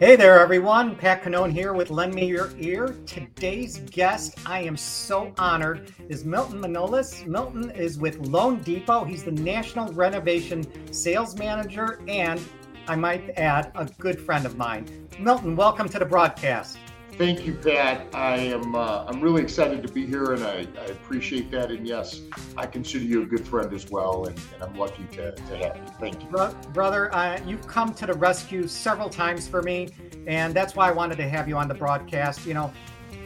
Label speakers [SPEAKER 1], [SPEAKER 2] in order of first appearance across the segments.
[SPEAKER 1] Hey there, everyone. Pat Cannone here with Lend Me Your Ear. Today's guest, I am so honored, is Milton Manolis. Milton is with Loan Depot. He's the National Renovation Sales Manager, and I might add, a good friend of mine. Milton, welcome to the broadcast.
[SPEAKER 2] Thank you, Pat. I am uh, I'm really excited to be here, and I, I, appreciate that. And yes, I consider you a good friend as well, and, and I'm lucky to, to have you. Thank you,
[SPEAKER 1] Bro- brother. Uh, you've come to the rescue several times for me, and that's why I wanted to have you on the broadcast. You know,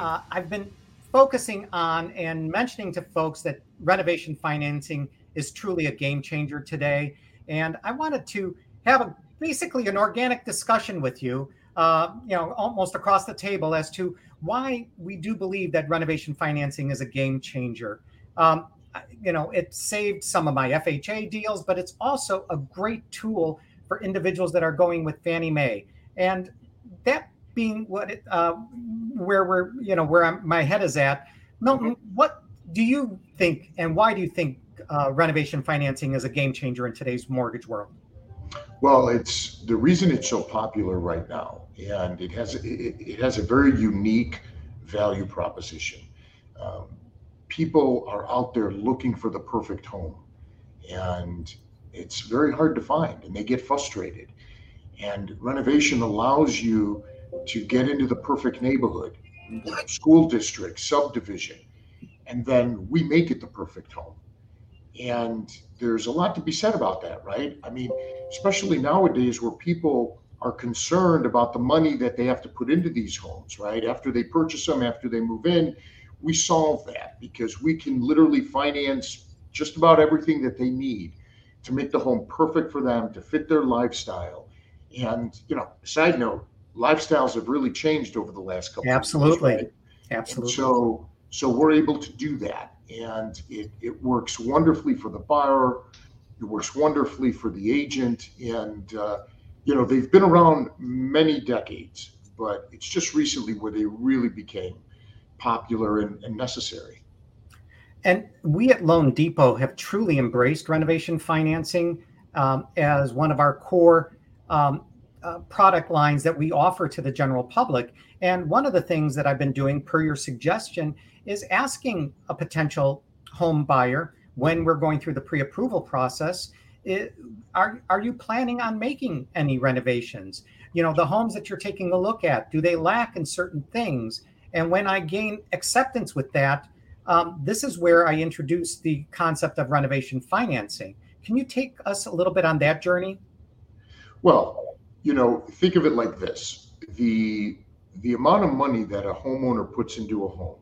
[SPEAKER 1] uh, I've been focusing on and mentioning to folks that renovation financing is truly a game changer today, and I wanted to have a basically an organic discussion with you uh, you know, almost across the table as to why we do believe that renovation financing is a game changer. Um, you know, it saved some of my FHA deals, but it's also a great tool for individuals that are going with Fannie Mae. And that being what it, uh, where we're, you know, where I'm, my head is at, Milton, mm-hmm. what do you think, and why do you think uh, renovation financing is a game changer in today's mortgage world?
[SPEAKER 2] Well, it's the reason it's so popular right now, and it has it, it has a very unique value proposition. Um, people are out there looking for the perfect home, and it's very hard to find, and they get frustrated. And renovation allows you to get into the perfect neighborhood, school district, subdivision, and then we make it the perfect home. And there's a lot to be said about that, right? I mean, especially nowadays where people are concerned about the money that they have to put into these homes, right? After they purchase them, after they move in, we solve that because we can literally finance just about everything that they need to make the home perfect for them, to fit their lifestyle. And, you know, side note, lifestyles have really changed over the last couple
[SPEAKER 1] Absolutely.
[SPEAKER 2] of years.
[SPEAKER 1] Right? Absolutely.
[SPEAKER 2] And so so we're able to do that and it, it works wonderfully for the buyer. It works wonderfully for the agent. And, uh, you know, they've been around many decades, but it's just recently where they really became popular and, and necessary.
[SPEAKER 1] And we at Loan Depot have truly embraced renovation financing um, as one of our core um, uh, product lines that we offer to the general public. And one of the things that I've been doing, per your suggestion, is asking a potential home buyer when we're going through the pre-approval process it, are, are you planning on making any renovations? You know the homes that you're taking a look at do they lack in certain things? And when i gain acceptance with that um, this is where i introduce the concept of renovation financing. Can you take us a little bit on that journey?
[SPEAKER 2] Well you know think of it like this. The the amount of money that a homeowner puts into a home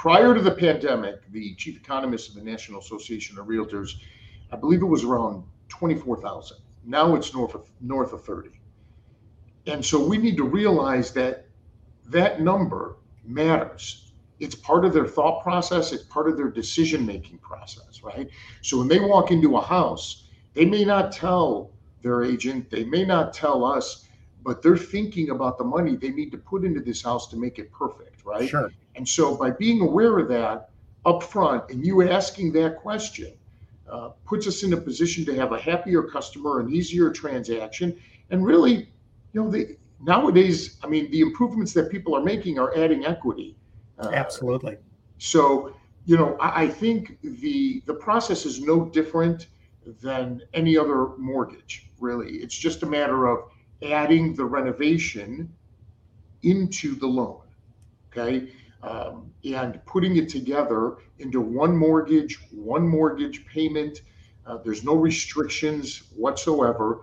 [SPEAKER 2] prior to the pandemic, the chief economist of the National Association of Realtors, I believe it was around 24,000. Now it's north of north of 30. And so we need to realize that that number matters. It's part of their thought process, it's part of their decision making process, right? So when they walk into a house, they may not tell their agent, they may not tell us, but they're thinking about the money they need to put into this house to make it perfect, right?
[SPEAKER 1] Sure.
[SPEAKER 2] And so by being aware of that up front and you asking that question uh, puts us in a position to have a happier customer, an easier transaction, and really, you know, the nowadays, I mean, the improvements that people are making are adding equity.
[SPEAKER 1] Uh, Absolutely.
[SPEAKER 2] So, you know, I, I think the the process is no different than any other mortgage. Really, it's just a matter of adding the renovation into the loan. Okay. Um, and putting it together into one mortgage, one mortgage payment. Uh, there's no restrictions whatsoever.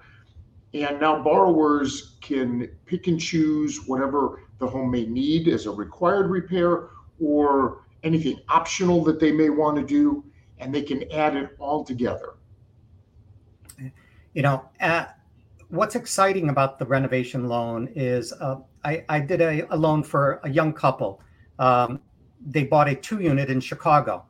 [SPEAKER 2] And now borrowers can pick and choose whatever the home may need as a required repair or anything optional that they may want to do, and they can add it all together.
[SPEAKER 1] You know, uh, what's exciting about the renovation loan is uh, I, I, did a, a, loan for a young couple. Um, they bought a two unit in Chicago.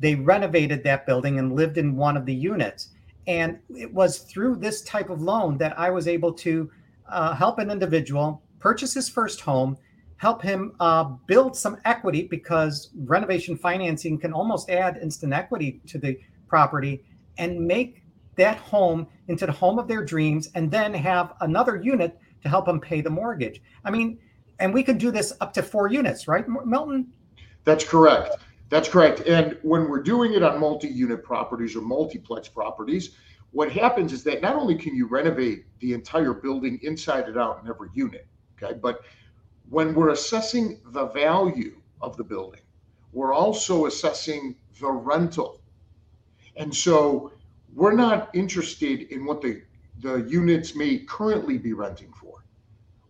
[SPEAKER 1] They renovated that building and lived in one of the units. And it was through this type of loan that I was able to uh, help an individual purchase his first home, help him uh, build some equity because renovation financing can almost add instant equity to the property and make that home into the home of their dreams and then have another unit to help them pay the mortgage. I mean, and we could do this up to four units, right, Milton?
[SPEAKER 2] That's correct. That's correct. And when we're doing it on multi unit properties or multiplex properties, what happens is that not only can you renovate the entire building inside and out in every unit, okay, but when we're assessing the value of the building, we're also assessing the rental. And so we're not interested in what the, the units may currently be renting for.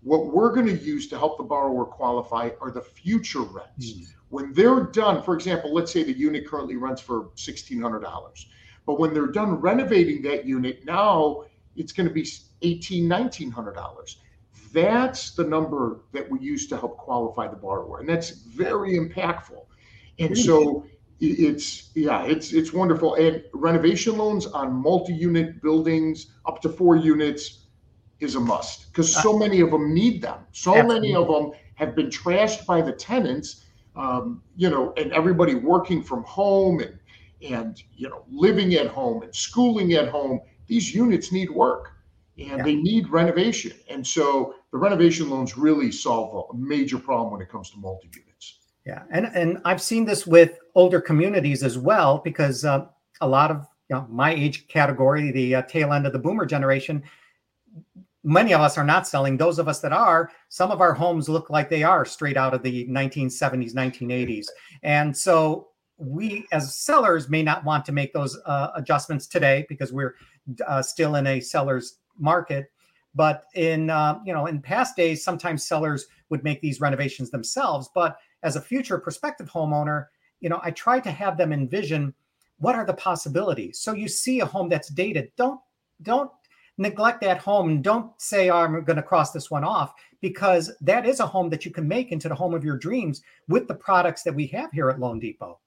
[SPEAKER 2] What we're going to use to help the borrower qualify are the future rents. Mm. When they're done, for example, let's say the unit currently rents for $1,600. But when they're done renovating that unit, now it's going to be $1,800, $1,900. That's the number that we use to help qualify the borrower. And that's very impactful. And so it's yeah it's it's wonderful and renovation loans on multi-unit buildings up to four units is a must because so uh, many of them need them so Absolutely. many of them have been trashed by the tenants um, you know and everybody working from home and and you know living at home and schooling at home these units need work and yeah. they need renovation and so the renovation loans really solve a major problem when it comes to multi-units
[SPEAKER 1] yeah, and and I've seen this with older communities as well because uh, a lot of you know, my age category, the uh, tail end of the boomer generation, many of us are not selling. Those of us that are, some of our homes look like they are straight out of the 1970s, 1980s, and so we as sellers may not want to make those uh, adjustments today because we're uh, still in a seller's market. But in uh, you know in past days, sometimes sellers would make these renovations themselves, but as a future prospective homeowner, you know, I try to have them envision what are the possibilities. So you see a home that's dated, don't don't neglect that home and don't say oh, I'm going to cross this one off because that is a home that you can make into the home of your dreams with the products that we have here at Loan Depot.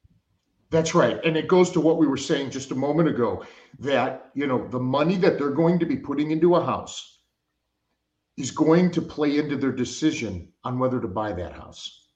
[SPEAKER 2] That's right. And it goes to what we were saying just a moment ago that, you know, the money that they're going to be putting into a house is going to play into their decision on whether to buy that house.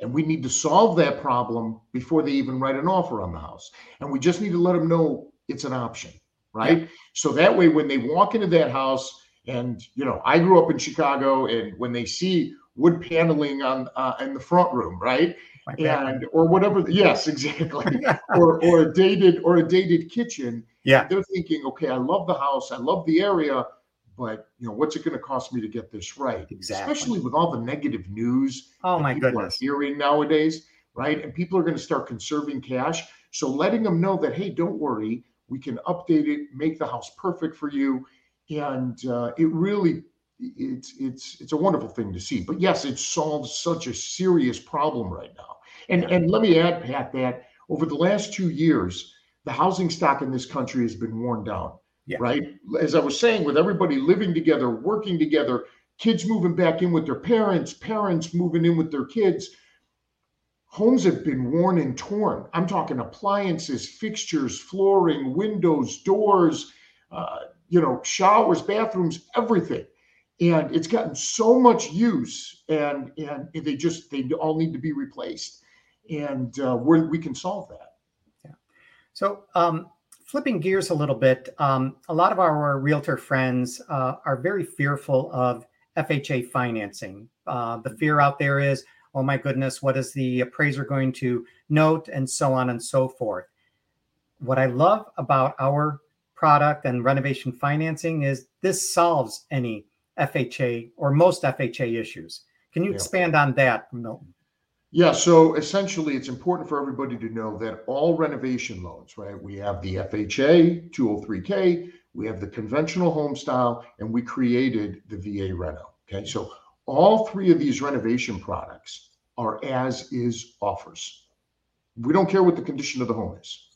[SPEAKER 2] And we need to solve that problem before they even write an offer on the house. And we just need to let them know it's an option, right? Yeah. So that way, when they walk into that house, and you know, I grew up in Chicago, and when they see wood paneling on uh, in the front room, right? and or whatever yes exactly. Or or a dated or a dated kitchen.
[SPEAKER 1] Yeah.
[SPEAKER 2] They're thinking okay i love the house i love the area but you know what's it going to cost me to get this right?
[SPEAKER 1] Exactly.
[SPEAKER 2] Especially with all the negative news
[SPEAKER 1] oh my goodness.
[SPEAKER 2] hearing nowadays right? And people are going to start conserving cash. So letting them know that hey don't worry we can update it make the house perfect for you and uh, it really it's it's it's a wonderful thing to see but yes it solves such a serious problem right now and and let me add pat that over the last two years the housing stock in this country has been worn down yeah. right? As I was saying, with everybody living together, working together, kids moving back in with their parents, parents moving in with their kids, homes have been worn and torn. I'm talking appliances, fixtures, flooring, windows, doors, uh, you know, showers, bathrooms, everything. And it's gotten so much use, and and they just they all need to be replaced, and uh, we we can solve that.
[SPEAKER 1] Yeah. So um, flipping gears a little bit, um, a lot of our realtor friends uh, are very fearful of FHA financing. Uh, the fear out there is, oh my goodness, what is the appraiser going to note, and so on and so forth. What I love about our product and renovation financing is this solves any FHA or most FHA issues. Can you yeah. expand on that, Milton?
[SPEAKER 2] Yeah, so essentially, it's important for everybody to know that all renovation loans, right? We have the FHA 203K, we have the conventional home style, and we created the VA Reno. Okay, so all three of these renovation products are as is offers. We don't care what the condition of the home is.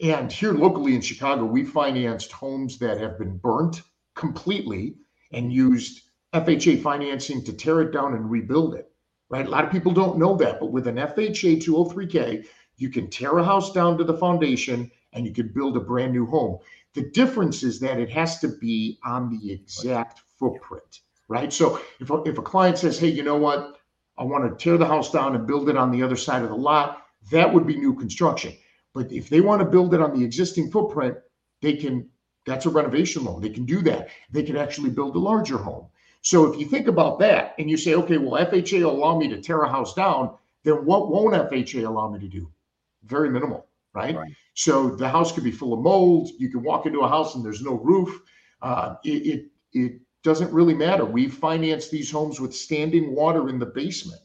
[SPEAKER 2] And here locally in Chicago, we financed homes that have been burnt completely and used FHA financing to tear it down and rebuild it right? A lot of people don't know that, but with an FHA 203K, you can tear a house down to the foundation and you can build a brand new home. The difference is that it has to be on the exact footprint, right? So if a, if a client says, hey, you know what? I want to tear the house down and build it on the other side of the lot, that would be new construction. But if they want to build it on the existing footprint, they can, that's a renovation loan. They can do that. They can actually build a larger home. So if you think about that and you say, okay, well, FHA will allow me to tear a house down, then what won't FHA allow me to do? Very minimal, right? right. So the house could be full of mold. You can walk into a house and there's no roof. Uh, it, it, it doesn't really matter. We finance these homes with standing water in the basement.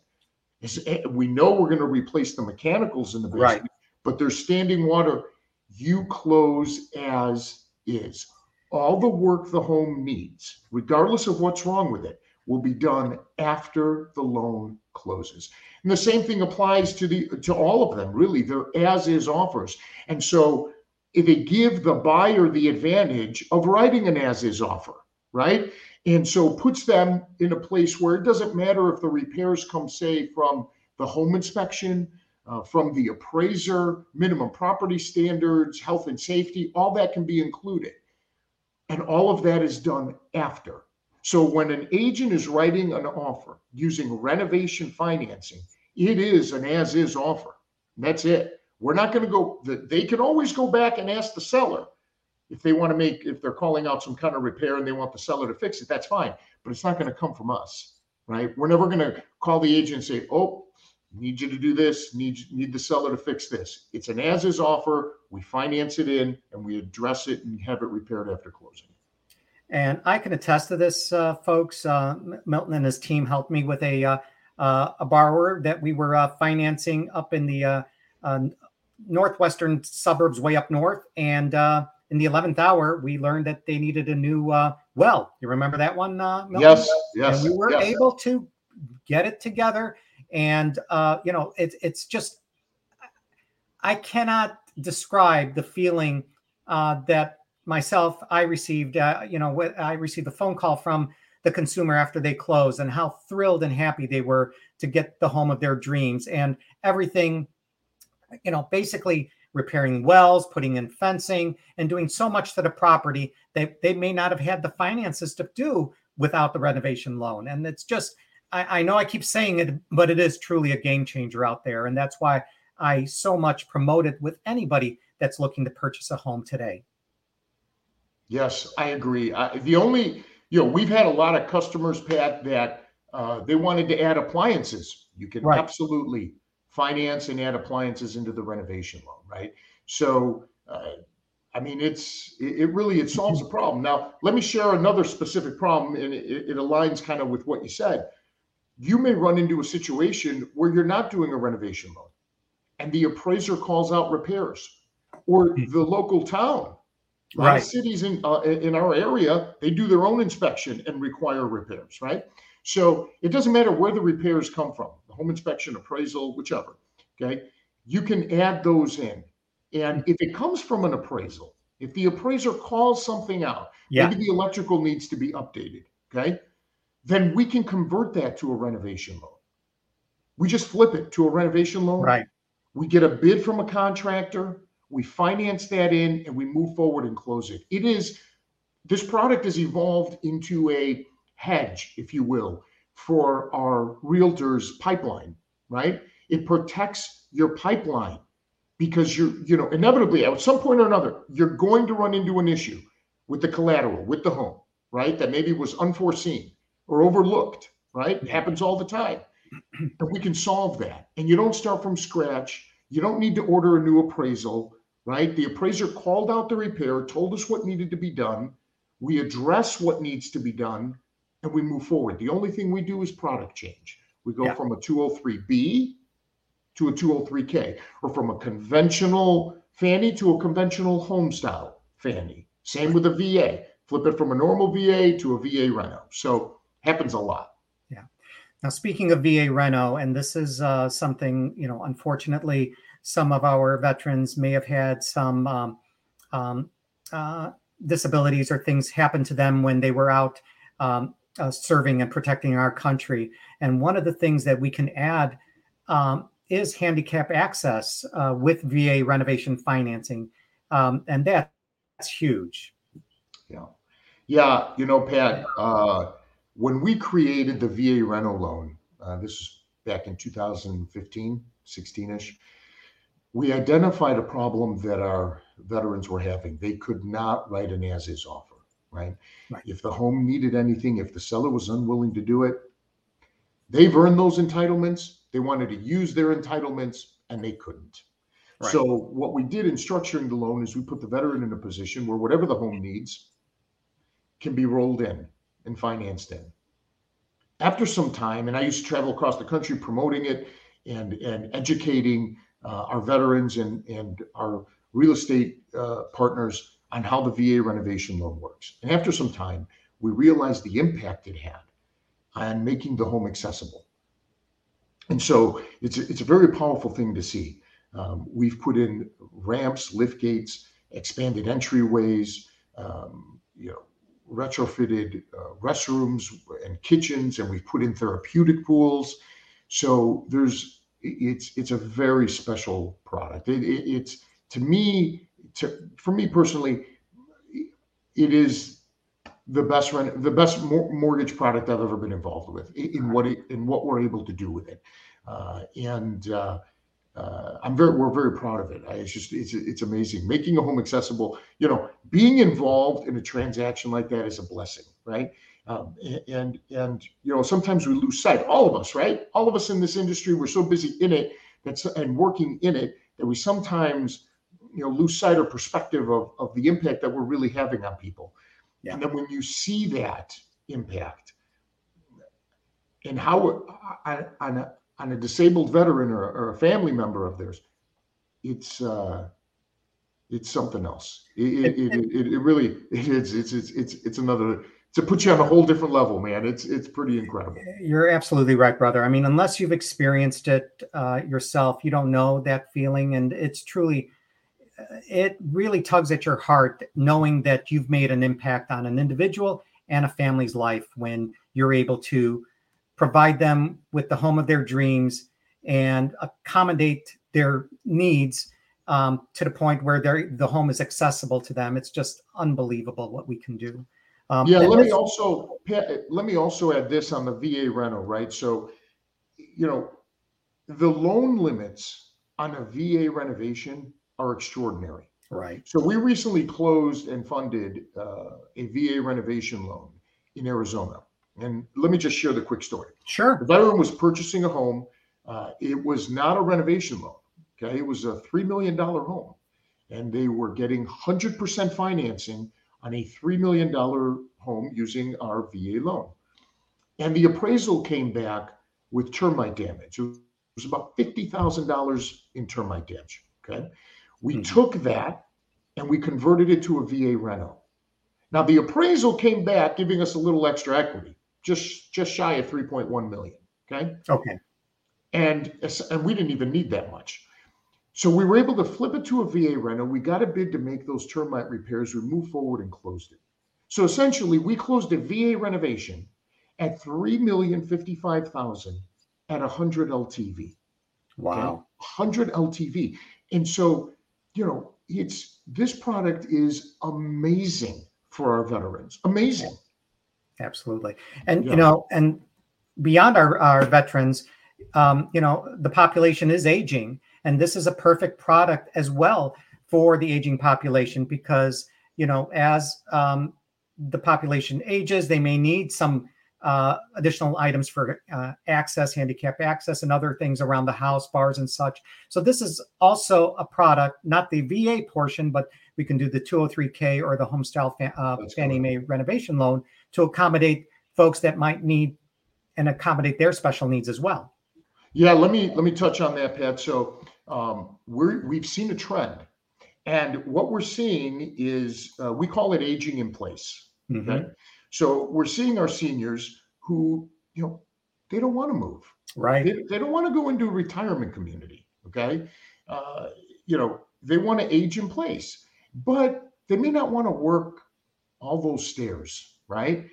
[SPEAKER 2] Eh, we know we're going to replace the mechanicals in the basement, right. but there's standing water. You close as is. All the work the home needs, regardless of what's wrong with it, will be done after the loan closes. And the same thing applies to the to all of them, really. They're as is offers. And so if they give the buyer the advantage of writing an as is offer, right? And so puts them in a place where it doesn't matter if the repairs come, say, from the home inspection, uh, from the appraiser, minimum property standards, health and safety, all that can be included. And all of that is done after. So when an agent is writing an offer using renovation financing, it is an as is offer. That's it. We're not going to go, they can always go back and ask the seller if they want to make, if they're calling out some kind of repair and they want the seller to fix it, that's fine. But it's not going to come from us, right? We're never going to call the agent and say, oh, need you to do this, need, need the seller to fix this. It's an as is offer. We finance it in and we address it and have it repaired after closing.
[SPEAKER 1] And I can attest to this, uh, folks. Uh, Milton and his team helped me with a uh, uh a borrower that we were uh, financing up in the uh, northwestern suburbs, way up north. And in the eleventh hour, we learned that they needed a new uh, well. You remember that one?
[SPEAKER 2] Uh, Milton? Yes, yes.
[SPEAKER 1] And we were
[SPEAKER 2] yes.
[SPEAKER 1] able to get it together. And uh, you know, it's it's just I cannot describe the feeling that myself, I received, uh, you know, I received a phone call from the consumer after they closed and how thrilled and happy they were to get the home of their dreams and everything, you know, basically repairing wells, putting in fencing, and doing so much to the property that they may not have had the finances to do without the renovation loan. And it's just, I, I know I keep saying it, but it is truly a game changer out there. And that's why I so much promote it with anybody that's looking to purchase a home today.
[SPEAKER 2] Yes, I agree. I, the only, you know, we've had a lot of customers, Pat, that uh, they wanted to add appliances. You can right. absolutely finance and add appliances into the renovation loan, right? So, uh, I mean, it's it, really it solves a problem. Now, let me share another specific problem, and it, it aligns kind of with what you said. You may run into a situation where you're not doing a renovation loan, and the appraiser calls out repairs, or the local town lot right. of cities in uh, in our area they do their own inspection and require repairs, right? So it doesn't matter where the repairs come from, home inspection, appraisal, whichever. Okay, you can add those in, and if it comes from an appraisal, if the appraiser calls something out, yeah. maybe the electrical needs to be updated. Okay, then we can convert that to a renovation loan. We just flip it to a renovation loan.
[SPEAKER 1] Right.
[SPEAKER 2] We get a bid from a contractor we finance that in and we move forward and close it. It is this product has evolved into a hedge, if you will, for our realtors pipeline, right? It protects your pipeline because you're, you know, inevitably at some point or another, you're going to run into an issue with the collateral, with the home, right? That maybe was unforeseen or overlooked, right? It happens all the time. And we can solve that. And you don't start from scratch. You don't need to order a new appraisal right? The appraiser called out the repair, told us what needed to be done. We address what needs to be done and we move forward. The only thing we do is product change. We go yeah. from a 203B to a 203K or from a conventional Fannie to a conventional home style Fannie. Same with a VA. Flip it from a normal VA to a VA Reno. So happens a lot.
[SPEAKER 1] Yeah. Now, speaking of VA Reno, and this is uh, something, you know, unfortunately, some of our veterans may have had some um, um, uh, disabilities or things happen to them when they were out um, uh, serving and protecting our country. And one of the things that we can add um, is handicap access uh, with VA renovation financing. Um, and that, that's huge.
[SPEAKER 2] Yeah. Yeah. You know, Pat, uh, when we created the VA Reno loan, uh, this is back in 2015, 16 ish we identified a problem that our veterans were having. They could not write an as is offer, right?
[SPEAKER 1] Right.
[SPEAKER 2] If the home needed anything, if the seller was unwilling to do it, they've earned those entitlements. They wanted to use their entitlements and they couldn't.
[SPEAKER 1] Right.
[SPEAKER 2] So what we did in structuring the loan is we put the veteran in a position where whatever the home needs can be rolled in and financed in. After some time, and I used to travel across the country promoting it and and educating uh, our veterans and and our real estate uh, partners on how the VA renovation loan works. And after some time, we realized the impact it had on making the home accessible. And so it's a, it's a very powerful thing to see. Um, we've put in ramps, lift gates, expanded entryways, um, you know, retrofitted uh, restrooms and kitchens, and we've put in therapeutic pools. So there's it's it's a very special product. It, it, it's to me, to for me personally, it is the best rent, the best mor- mortgage product I've ever been involved with in, in what it, in what we're able to do with it, uh, and uh, uh, I'm very we're very proud of it. I, it's just it's it's amazing making a home accessible. You know, being involved in a transaction like that is a blessing, right? Um, and and you know sometimes we lose sight. All of us, right? All of us in this industry, we're so busy in it that's and working in it that we sometimes you know lose sight or perspective of of the impact that we're really having on people.
[SPEAKER 1] Yeah.
[SPEAKER 2] And then when you see that impact and how on, on a on a disabled veteran or, or a family member of theirs, it's uh, it's something else. It it, it, it, really it's it's it's it's another to put you on a whole different level, man. It's it's pretty incredible.
[SPEAKER 1] You're absolutely right, brother. I mean, unless you've experienced it uh, yourself, you don't know that feeling, and it's truly, uh, it really tugs at your heart knowing that you've made an impact on an individual and a family's life when you're able to provide them with the home of their dreams and accommodate their needs um, to the point where the home is accessible to them. It's just unbelievable what we can do.
[SPEAKER 2] Um, yeah, let me also let me also add this on the VA Reno, right? So, you know, the loan limits on a VA renovation are extraordinary.
[SPEAKER 1] Right.
[SPEAKER 2] So we recently closed and funded uh, a VA renovation loan in Arizona. And let me just share the quick story.
[SPEAKER 1] Sure.
[SPEAKER 2] The veteran was purchasing a home. Uh, it was not a renovation loan. Okay. It was a $3 million home. And they were getting 100% financing on a $3 million home using our VA loan. And the appraisal came back with termite damage. It was about $50,000 in termite damage. Okay. We mm-hmm. took that and we converted it to a VA Reno. Now the appraisal came back giving us a little extra equity just just shy of 3.1 million. Okay.
[SPEAKER 1] Okay.
[SPEAKER 2] And and we didn't even need that much. So we were able to flip it to a VA Reno. We got a bid to make those termite repairs. We moved forward and closed it. So essentially, we closed a VA renovation at three million fifty-five thousand at hundred LTV.
[SPEAKER 1] Wow,
[SPEAKER 2] okay? hundred LTV. And so, you know, it's this product is amazing for our veterans. Amazing.
[SPEAKER 1] Absolutely. And, yeah. you know, and beyond our, our veterans, um, you know, the population is aging. And this is a perfect product as well for the aging population because, you know, as um, the population ages, they may need some uh, additional items for uh, access, handicap access, and other things around the house, bars and such. So this is also a product, not the VA portion, but we can do the 203k or the home style uh, Fannie Mae renovation loan to accommodate folks that might need and accommodate their special needs as well.
[SPEAKER 2] Yeah, let me let me touch on that, Pat. So um, we're we've seen a trend, and what we're seeing is uh, we call it aging in place. Mm-hmm. Okay, so we're seeing our seniors who you know they don't want to move.
[SPEAKER 1] Right.
[SPEAKER 2] They, they don't want to go into a retirement community. Okay, uh, you know they want to age in place, but they may not want to work all those stairs right?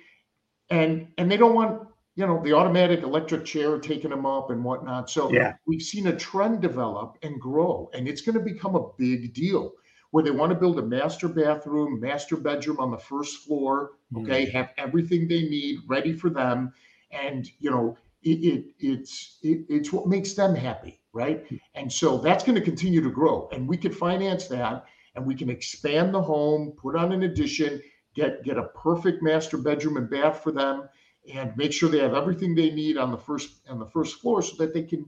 [SPEAKER 2] And and they don't want you know the automatic electric chair taking them up and whatnot. So
[SPEAKER 1] yeah.
[SPEAKER 2] we've seen a trend develop and grow, and it's going to become a big deal where they want to build a master bathroom, master bedroom on the first floor. Okay, mm. have everything they need ready for them, and you know it, it it's it, it's what makes them happy, right? Hmm. And so that's going to continue to grow, and we could finance that, and we can expand the home, put on an addition, get get a perfect master bedroom and bath for them, and make sure they have everything they need on the first on the first floor so that they can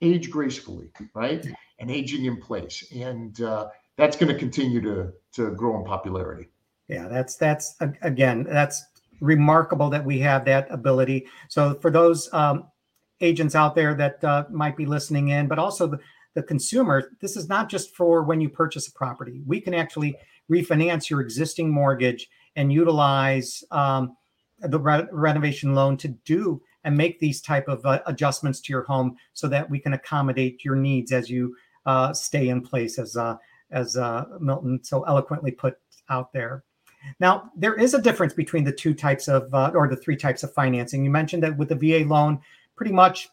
[SPEAKER 2] age gracefully, right? And aging in place, and uh, that's going to continue to to grow in popularity.
[SPEAKER 1] Yeah, that's that's again that's remarkable that we have that ability. So for those um, agents out there that uh, might be listening in, but also the, the consumer, this is not just for when you purchase a property. We can actually refinance your existing mortgage and utilize um, the re- renovation loan to do and make these type of uh, adjustments to your home so that we can accommodate your needs as you uh, stay in place as uh, as uh, Milton so eloquently put out there. Now, there is a difference between the two types of, uh, or the three types of financing. You mentioned that with the VA loan, pretty much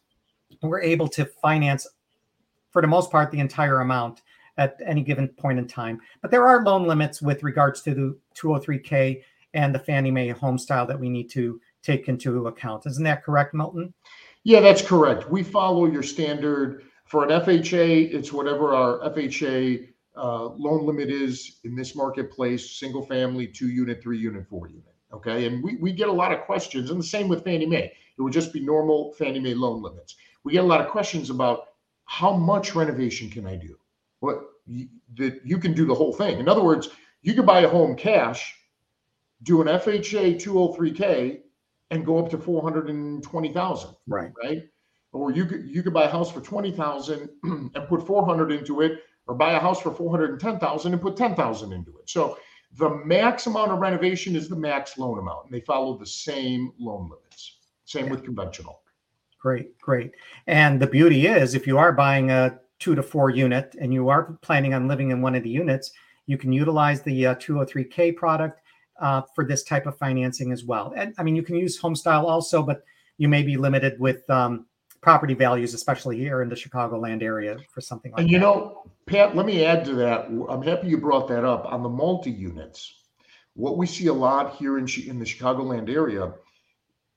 [SPEAKER 1] we're able to finance, for the most part, the entire amount at any given point in time. But there are loan limits with regards to the 203K and the Fannie Mae home style that we need to take into account. Isn't that correct, Milton?
[SPEAKER 2] Yeah, that's correct. We follow your standard for an FHA, it's whatever our FHA uh, loan limit is in this marketplace, single family, two unit, three unit, four unit. Okay. And we, we get a lot of questions, and the same with Fannie Mae. It would just be normal Fannie Mae loan limits. We get a lot of questions about how much renovation can I do? What that you can do the whole thing. In other words, you could buy a home cash, do an FHA 203K, and go up to 420,000.
[SPEAKER 1] Right.
[SPEAKER 2] Right. Or you could you could buy a house for 20,000 and put 400 into it or buy a house for 410,000 and put 10,000 into it. So the max amount of renovation is the max loan amount and they follow the same loan limits. Same yeah. with conventional.
[SPEAKER 1] Great, great. And the beauty is if you are buying a 2 to 4 unit and you are planning on living in one of the units, you can utilize the uh, 203k product uh, for this type of financing as well. And I mean, you can use home style also, but you may be limited with um, property values, especially here in the Chicagoland area, for something like
[SPEAKER 2] and you
[SPEAKER 1] that.
[SPEAKER 2] know, Pat, let me add to that. I'm happy you brought that up on the multi units. What we see a lot here in in the Chicagoland area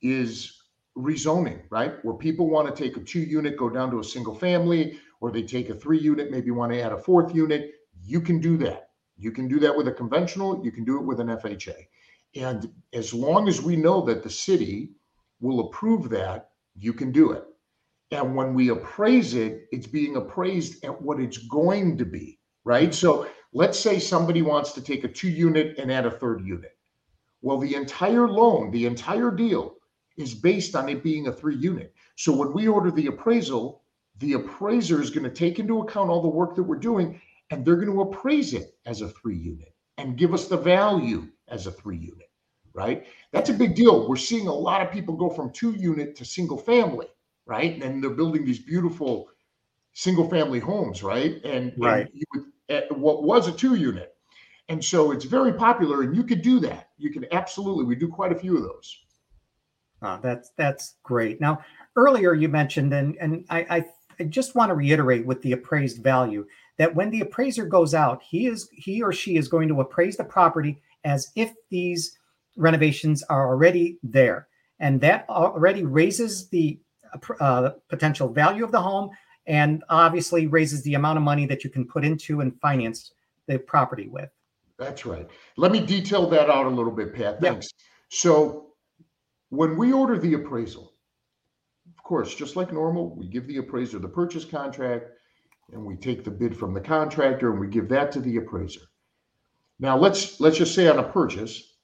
[SPEAKER 2] is rezoning, right? Where people want to take a two unit, go down to a single family, or they take a three unit, maybe want to add a fourth unit. You can do that. You can do that with a conventional. You can do it with an FHA. And as long as we know that the city will approve that, you can do it. And when we appraise it, it's being appraised at what it's going to be, right? So let's say somebody wants to take a two unit and add a third unit. Well, the entire loan, the entire deal is based on it being a three unit. So when we order the appraisal, the appraiser is going to take into account all the work that we're doing and they're going to appraise it as a three unit and give us the value as a three unit, right? That's a big deal. We're seeing a lot of people go from two unit to single family right? And they're building these beautiful single family homes, right? And,
[SPEAKER 1] right.
[SPEAKER 2] And would, uh, what was a two unit. And so it's very popular, and you could do that. You can absolutely. We do quite a few of those.
[SPEAKER 1] Oh, that's that's great. Now, earlier you mentioned, and and I, I, I just want to reiterate with the appraised value that when the appraiser goes out, he is he or she is going to appraise the property as if these renovations are already there, and that already raises the uh, potential value of the home and obviously raises the amount of money that you can put into and finance the property with.
[SPEAKER 2] That's right. Let me detail that out a little bit, Pat. Thanks. Yeah. So, when we order the appraisal, of course, just like normal, we give the appraiser the purchase contract and we take the bid from the contractor and we give that to the appraiser. Now, let's let's just say on a purchase,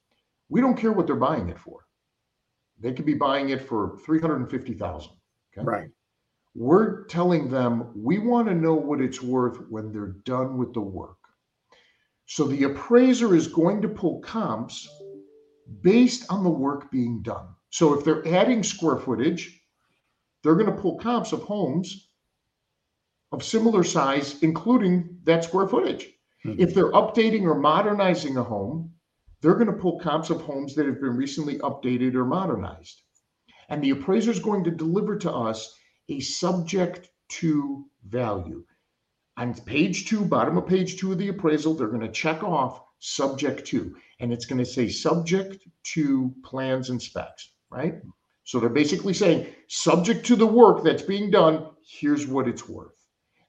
[SPEAKER 2] we don't care what they're buying it for. They could be buying it for 350,000.
[SPEAKER 1] Okay? Right.
[SPEAKER 2] We're telling them we want to know what it's worth when they're done with the work. So the appraiser is going to pull comps based on the work being done. So if they're adding square footage, they're going to pull comps of homes of similar size, including that square footage. Mm-hmm. If they're updating or modernizing a home, they're going to pull comps of homes that have been recently updated or modernized. And the appraiser is going to deliver to us a subject to value. On page two, bottom of page two of the appraisal, they're going to check off subject to, and it's going to say subject to plans and specs, right? So they're basically saying, subject to the work that's being done, here's what it's worth.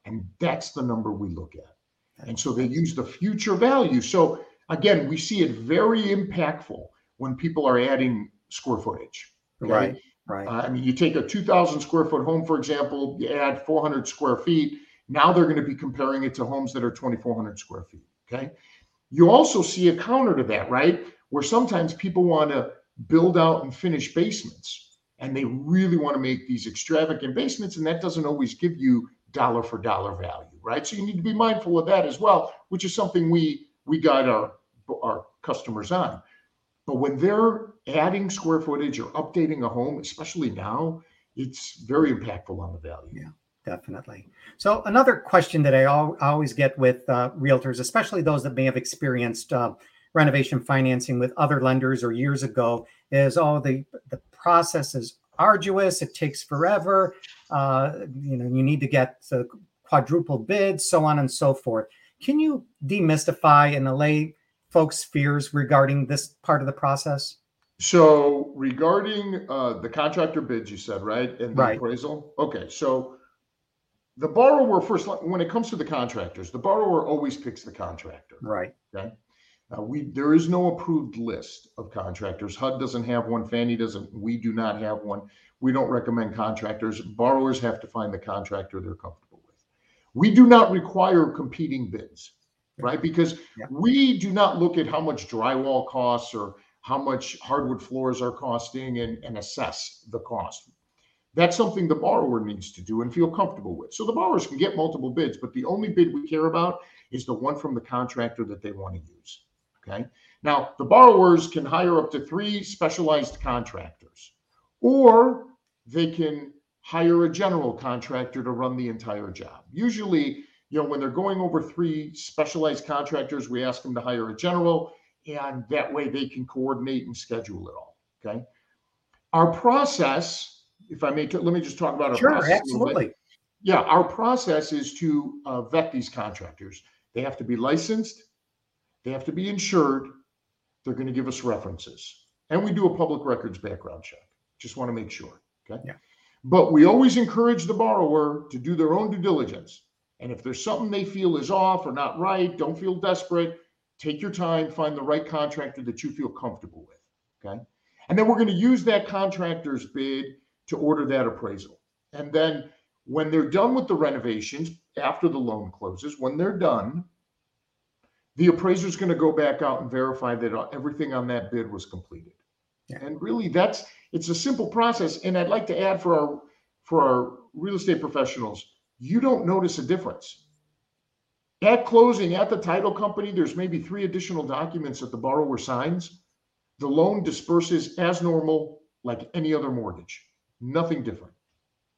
[SPEAKER 2] And that's the number we look at. And so they use the future value. So again, we see it very impactful when people are adding square footage.
[SPEAKER 1] Okay? Right. Right.
[SPEAKER 2] Uh, I mean, you take a 2,000 square foot home, for example, you add 400 square feet. Now they're going to be comparing it to homes that are 2,400 square feet. Okay. You also see a counter to that, right? Where sometimes people want to build out and finish basements and they really want to make these extravagant basements, and that doesn't always give you dollar for dollar value, right? So you need to be mindful of that as well, which is something we we guide our our customers on. But when they're adding square footage or updating a home, especially now, it's very impactful on the value.
[SPEAKER 1] Yeah, definitely. So another question that I always get with uh, realtors, especially those that may have experienced uh, renovation financing with other lenders or years ago, is oh the the process is arduous. It takes forever. Uh, you know, you need to get the quadruple bids, so on and so forth. Can you demystify and allay folks' fears regarding this part of the process?
[SPEAKER 2] So, regarding uh, the contractor bids, you said right, and the right. appraisal. Okay, so the borrower first, when it comes to the contractors, the borrower always picks the contractor.
[SPEAKER 1] Right.
[SPEAKER 2] Okay. Uh, we there is no approved list of contractors. HUD doesn't have one. Fannie doesn't. We do not have one. We don't recommend contractors. Borrowers have to find the contractor they're comfortable with. We do not require competing bids, right? Because yeah. we do not look at how much drywall costs or how much hardwood floors are costing and, and assess the cost. That's something the borrower needs to do and feel comfortable with. So the borrowers can get multiple bids, but the only bid we care about is the one from the contractor that they want to use. Okay. Now, the borrowers can hire up to three specialized contractors, or they can hire a general contractor to run the entire job. Usually, you know, when they're going over three specialized contractors, we ask them to hire a general, and that way they can coordinate and schedule it all. Okay. Our process, if I may, let me just talk about our
[SPEAKER 1] sure,
[SPEAKER 2] process.
[SPEAKER 1] Absolutely.
[SPEAKER 2] Yeah, our process is to uh, vet these contractors. They have to be licensed, they have to be insured. They're going to give us references. And we do a public records background check. Just want to make sure. Okay.
[SPEAKER 1] Yeah.
[SPEAKER 2] But we always encourage the borrower to do their own due diligence. And if there's something they feel is off or not right, don't feel desperate. Take your time, find the right contractor that you feel comfortable with. Okay. And then we're going to use that contractor's bid to order that appraisal. And then when they're done with the renovations after the loan closes, when they're done, the appraiser is going to go back out and verify that everything on that bid was completed. Yeah. And really, that's it's a simple process. And I'd like to add for our for our real estate professionals, you don't notice a difference. At closing, at the title company, there's maybe three additional documents that the borrower signs. The loan disperses as normal, like any other mortgage. Nothing different.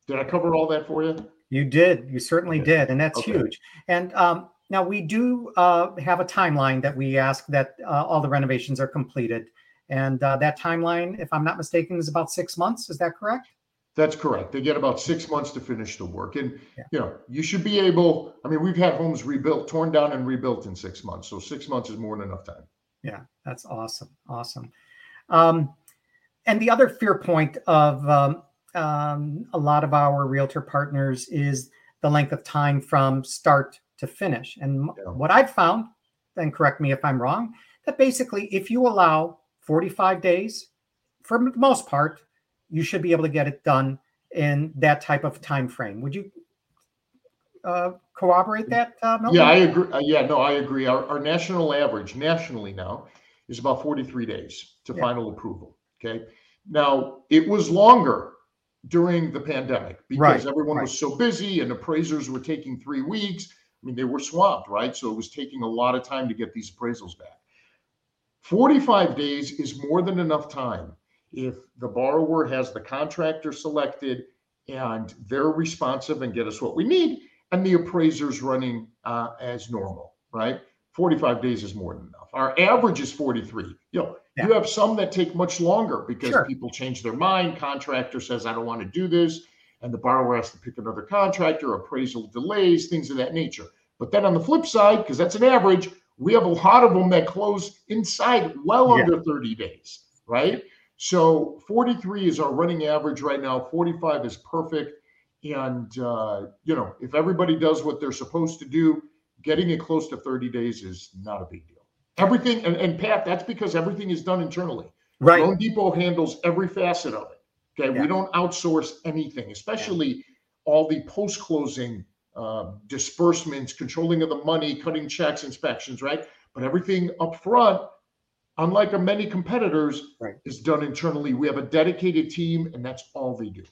[SPEAKER 2] Did I cover all that for you?
[SPEAKER 1] You did. You certainly okay. did, and that's okay. huge. And um, now we do uh, have a timeline that we ask that uh, all the renovations are completed, and uh, that timeline, if I'm not mistaken, is about six months. Is that correct?
[SPEAKER 2] That's correct. They get about six months to finish the work, and yeah. you know you should be able. I mean, we've had homes rebuilt, torn down, and rebuilt in six months, so six months is more than enough time.
[SPEAKER 1] Yeah, that's awesome. Awesome. Um, and the other fear point of um, um, a lot of our realtor partners is the length of time from start to finish. And yeah. what I've found, then correct me if I'm wrong, that basically if you allow 45 days, for the most part, you should be able to get it done in that type of time frame. Would you uh, corroborate that? Uh,
[SPEAKER 2] yeah, I agree. Uh, yeah, no, I agree. Our, our, national average, nationally now, is about 43 days to yeah. final approval. Okay. Now, it was longer during the pandemic because right, everyone right. was so busy and appraisers were taking three weeks I mean, they were swamped, right? So it was taking a lot of time to get these appraisals back. 45 days is more than enough time if the borrower has the contractor selected and they're responsive and get us what we need, and the appraiser's running uh, as normal, right? 45 days is more than enough. Our average is 43. You know, yeah. you have some that take much longer because sure. people change their mind. Contractor says, I don't want to do this and the borrower has to pick another contractor, appraisal delays, things of that nature. But then on the flip side, because that's an average, we have a lot of them that close inside well yeah. under 30 days, right? So 43 is our running average right now. 45 is perfect. And, uh, you know, if everybody does what they're supposed to do, getting it close to 30 days is not a big deal. Everything, and, and Pat, that's because everything is done internally.
[SPEAKER 1] Right.
[SPEAKER 2] Loan Depot handles every facet of it. Okay,
[SPEAKER 1] Yeah.
[SPEAKER 2] we don't outsource anything, especially all the post-closing uh, disbursements, controlling of the money, cutting checks, inspections, right? But everything up front, unlike our many competitors,
[SPEAKER 1] Right.
[SPEAKER 2] is done internally. We have a dedicated team, and that's all they do.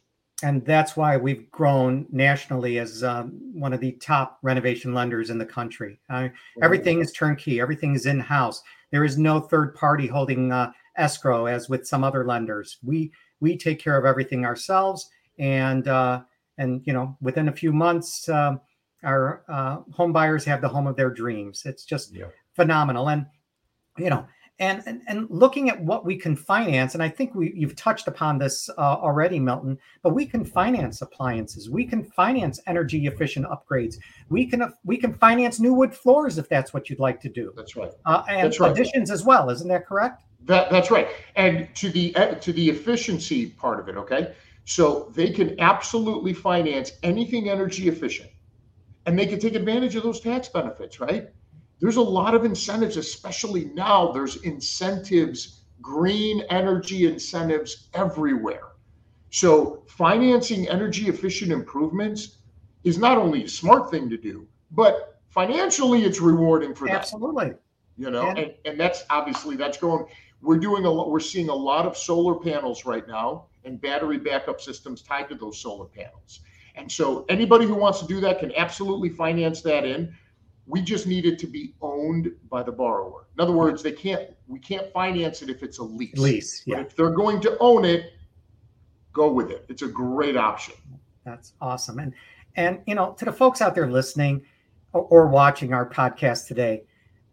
[SPEAKER 1] and that's why we've grown nationally as um, one of the top renovation lenders in the country. Uh, everything is turnkey, everything is in house. There is no third party holding uh, escrow as with some other lenders. We we take care of everything ourselves, and uh, and you know within a few months, um our uh, home buyers have the home of their dreams. It's just
[SPEAKER 2] Yeah.
[SPEAKER 1] phenomenal, and you know. And, and, and looking at what we can finance, and I think we you've touched upon this uh, already, Milton but we can finance appliances we can finance energy efficient upgrades we can we can finance new wood floors if that's what you'd like to do
[SPEAKER 2] That's right.
[SPEAKER 1] uh, and
[SPEAKER 2] That's right.
[SPEAKER 1] additions as well isn't that correct
[SPEAKER 2] That that's right. And to the uh, to the efficiency part of it, okay? So they can absolutely finance anything energy efficient. And they can take advantage of those tax benefits, right? There's a lot of incentives, especially now. There's incentives, green energy incentives everywhere. So financing energy efficient improvements is not only a smart thing to do, but financially it's rewarding for them.
[SPEAKER 1] Absolutely.
[SPEAKER 2] You know
[SPEAKER 1] And-
[SPEAKER 2] and, and that's obviously that's going we're doing a lot we're seeing a lot of solar panels right now and battery backup systems tied to those solar panels. And so anybody who wants to do that can absolutely finance that in we just need it to be owned by the borrower. In other words they can't we can't finance it if it's a lease.
[SPEAKER 1] Lease
[SPEAKER 2] but
[SPEAKER 1] yeah
[SPEAKER 2] if they're going to own it go with it. It's a great option.
[SPEAKER 1] That's awesome. And and you know to the folks out there listening or, or watching our podcast today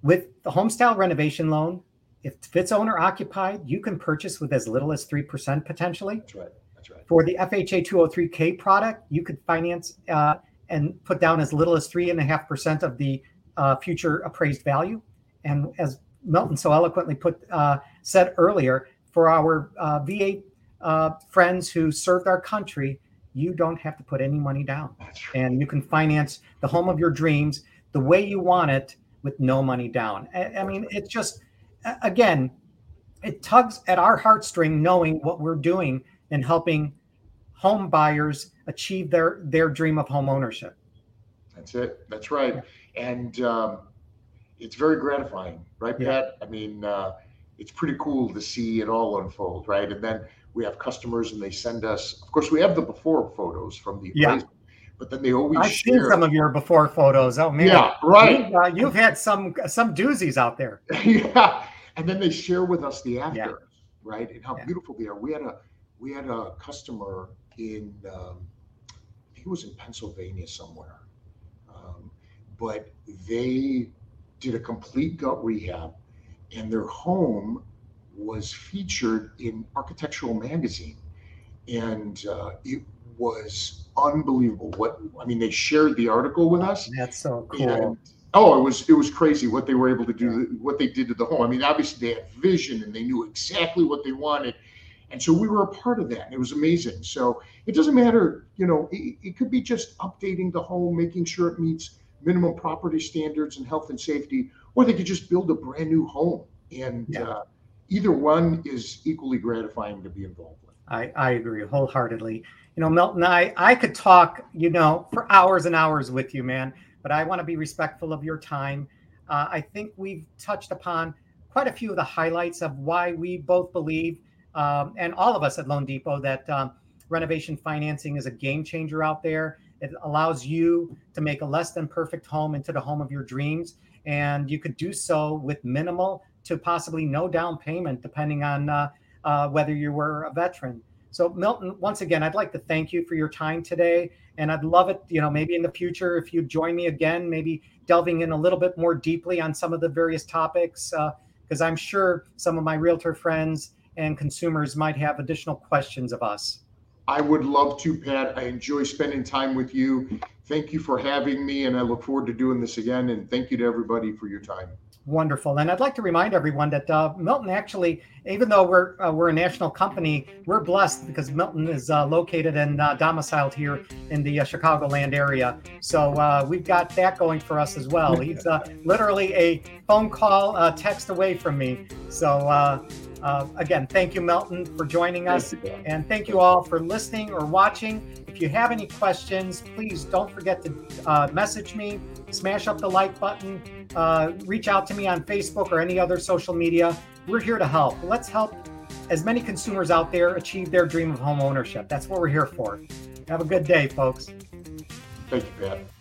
[SPEAKER 1] with the homestyle renovation loan if it's owner occupied you can purchase with as little as 3% potentially.
[SPEAKER 2] That's right. That's right.
[SPEAKER 1] For the FHA 203K product, you could finance uh, and put down as little as three and a half percent of the uh, future appraised value. And as Milton so eloquently put uh, said earlier, for our uh, VA uh, friends who served our country, you don't have to put any money down, and you can finance the home of your dreams the way you want it with no money down. I, I mean, it's just again, it tugs at our heartstring knowing what we're doing and helping home buyers achieve their their dream of home ownership.
[SPEAKER 2] That's it. That's right. And um, it's very gratifying, right,
[SPEAKER 1] Yeah.
[SPEAKER 2] Pat? I mean, uh, it's pretty cool to see it all unfold, right? And then we have customers and they send us, of course, we have the before photos from the
[SPEAKER 1] Yeah.
[SPEAKER 2] but then they always
[SPEAKER 1] I've seen
[SPEAKER 2] share.
[SPEAKER 1] some of your before photos. Oh man,
[SPEAKER 2] yeah, right.
[SPEAKER 1] You've, uh, you've had some some doozies out there.
[SPEAKER 2] yeah. And then they share with us the after,
[SPEAKER 1] Yeah.
[SPEAKER 2] right? And how
[SPEAKER 1] Yeah.
[SPEAKER 2] beautiful they are. We had a we had a customer in um, I think it was in Pennsylvania somewhere. Um, but they did a complete gut rehab and their home was featured in architectural magazine and uh, it was unbelievable what i mean they shared the article with us
[SPEAKER 1] That's so cool.
[SPEAKER 2] and oh, it was it was crazy what they were able to do, what they did to the home. I mean, obviously they had vision and they knew exactly what they wanted, and so we were a part of that. And it was amazing. So it doesn't matter, you know, it, it could be just updating the home, making sure it meets minimum property standards and health and safety, or they could just build a brand new home. And
[SPEAKER 1] Yeah.
[SPEAKER 2] uh, either one is equally gratifying to be involved with.
[SPEAKER 1] I, I agree wholeheartedly. You know, Milton, I, I could talk, you know, for hours and hours with you, man, but I want to be respectful of your time. Uh, I think we've touched upon quite a few of the highlights of why we both believe, um, and all of us at Loan Depot, that um, renovation financing is a game changer out there. It allows you to make a less than perfect home into the home of your dreams. And you could do so with minimal to possibly no down payment, depending on uh, uh, whether you were a veteran. So, Milton, once again, I'd like to thank you for your time today. And I'd love it, you know, maybe in the future, if you join me again, maybe delving in a little bit more deeply on some of the various topics, because I'm sure some of my realtor friends and consumers might have additional questions of us.
[SPEAKER 2] I would love to, Pat. I enjoy spending time with you. Thank you for having me, and I look forward to doing this again. And thank you to everybody for your time.
[SPEAKER 1] Wonderful, and I'd like to remind everyone that uh, Milton actually, even though we're uh, we're a national company, we're blessed because Milton is uh, located and uh, domiciled here in the uh, Chicagoland area. So uh, we've got that going for us as well. He's literally a phone call, text away from me. So again, thank you, Milton, for joining us, and thank you all for listening or watching. If you have any questions, please don't forget to message me, smash up the like button uh, reach out to me on Facebook or any other social media. We're here to help. Let's help as many consumers out there achieve their dream of home ownership. That's what we're here for. Have a good day, folks.
[SPEAKER 2] Thank you, Pat.